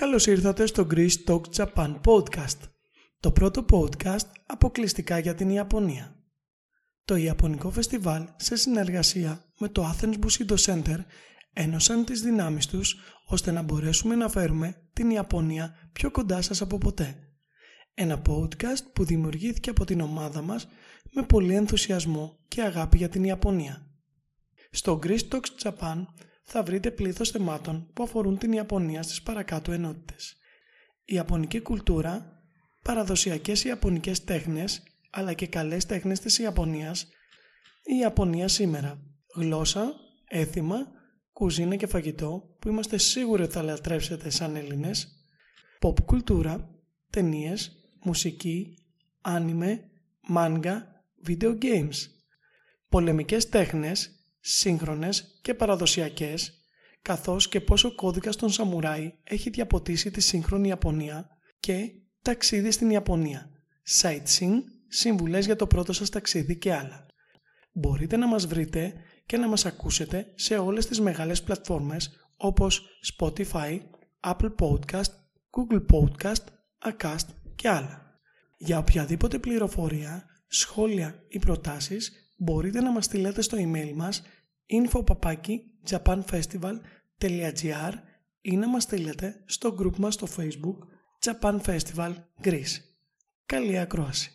Καλώς ήρθατε στο Greece Talk Japan Podcast, το πρώτο podcast αποκλειστικά για την Ιαπωνία. Το Ιαπωνικό Φεστιβάλ σε συνεργασία με το Athens Bushido Center ένωσαν τις δυνάμεις τους ώστε να μπορέσουμε να φέρουμε την Ιαπωνία πιο κοντά σας από ποτέ. Ένα podcast που δημιουργήθηκε από την ομάδα μας με πολύ ενθουσιασμό και αγάπη για την Ιαπωνία. Στο Greece Talks Japan θα βρείτε πλήθος θεμάτων που αφορούν την Ιαπωνία στις παρακάτω ενότητες. Η Ιαπωνική κουλτούρα, παραδοσιακές Ιαπωνικές τέχνες, αλλά και καλές τέχνες της Ιαπωνίας, η Ιαπωνία σήμερα, γλώσσα, έθιμα, κουζίνα και φαγητό που είμαστε σίγουροι ότι θα λατρέψετε σαν Έλληνες, pop κουλτούρα, ταινίες, μουσική, άνιμε, μάνγκα, video games, πολεμικές τέχνες σύγχρονες και παραδοσιακές, καθώς και πόσο ο κώδικας των Σαμουράι έχει διαποτίσει τη σύγχρονη Ιαπωνία και ταξίδι στην Ιαπωνία, sightseeing, συμβουλές για το πρώτο σας ταξίδι και άλλα. Μπορείτε να μας βρείτε και να μας ακούσετε σε όλες τις μεγάλες πλατφόρμες όπως Spotify, Apple Podcast, Google Podcast, Acast και άλλα. Για οποιαδήποτε πληροφορία, σχόλια ή προτάσεις μπορείτε να μας στείλετε στο email μας info.japanfestival.gr ή να μας στείλετε στο group μας στο facebook Japan Festival Greece. Καλή ακρόαση!